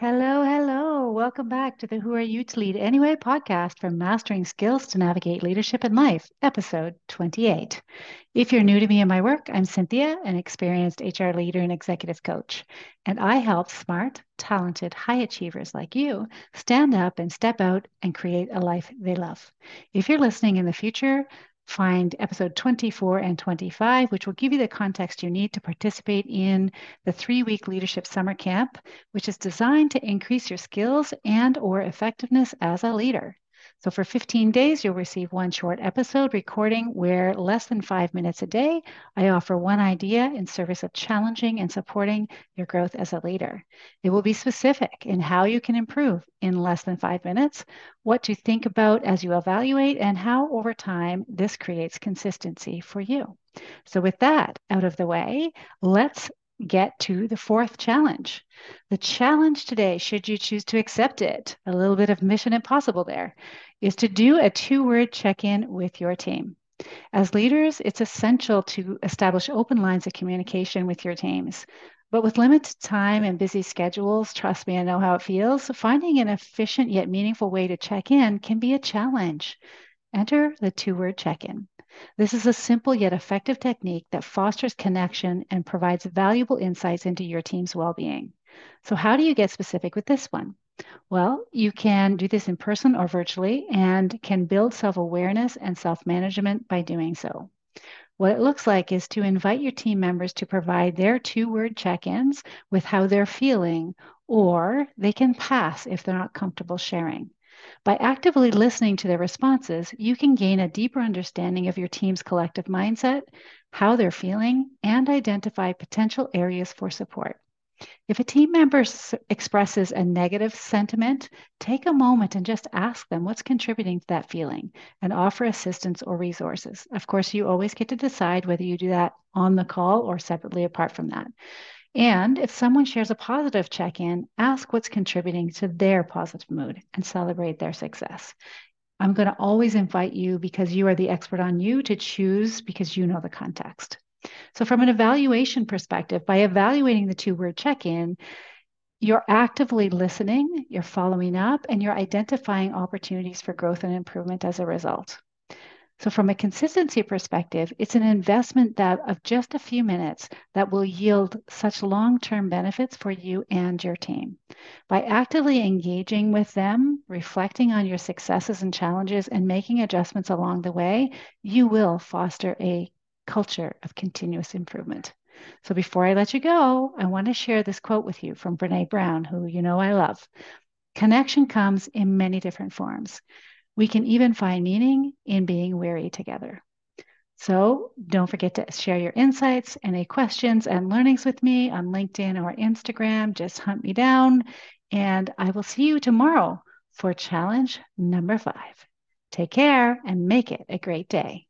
Hello, hello. Welcome back to the Who Are You to Lead Anyway podcast from Mastering Skills to Navigate Leadership in Life, episode 28. If you're new to me and my work, I'm Cynthia, an experienced HR leader and executive coach, and I help smart, talented, high achievers like you stand up and step out and create a life they love. If you're listening in the future, find episode 24 and 25, which will give you the context you need to participate in the three-week leadership summer camp, which is designed to increase your skills and or effectiveness as a leader. So for 15 days, you'll receive one short episode recording where less than five minutes a day, I offer one idea in service of challenging and supporting your growth as a leader. It will be specific in how you can improve in less than five minutes, what to think about as you evaluate, and how over time this creates consistency for you. So with that out of the way, let's get to the fourth challenge. The challenge today, should you choose to accept it, a little bit of mission impossible there, is to do a two word check in with your team. As leaders, it's essential to establish open lines of communication with your teams. But with limited time and busy schedules, trust me, I know how it feels, finding an efficient yet meaningful way to check in can be a challenge. Enter the two word check in. This is a simple yet effective technique that fosters connection and provides valuable insights into your team's well being. So, how do you get specific with this one? Well, you can do this in person or virtually and can build self awareness and self management by doing so. What it looks like is to invite your team members to provide their two word check ins with how they're feeling, or they can pass if they're not comfortable sharing. By actively listening to their responses, you can gain a deeper understanding of your team's collective mindset, how they're feeling, and identify potential areas for support. If a team member s- expresses a negative sentiment, take a moment and just ask them what's contributing to that feeling and offer assistance or resources. Of course, you always get to decide whether you do that on the call or separately apart from that. And if someone shares a positive check in, ask what's contributing to their positive mood and celebrate their success. I'm going to always invite you because you are the expert on you to choose because you know the context. So, from an evaluation perspective, by evaluating the two word check in, you're actively listening, you're following up, and you're identifying opportunities for growth and improvement as a result. So from a consistency perspective, it's an investment that of just a few minutes that will yield such long-term benefits for you and your team. By actively engaging with them, reflecting on your successes and challenges and making adjustments along the way, you will foster a culture of continuous improvement. So before I let you go, I want to share this quote with you from Brene Brown, who you know I love. Connection comes in many different forms. We can even find meaning in being weary together. So don't forget to share your insights, any questions and learnings with me on LinkedIn or Instagram. Just hunt me down, and I will see you tomorrow for challenge number five. Take care and make it a great day.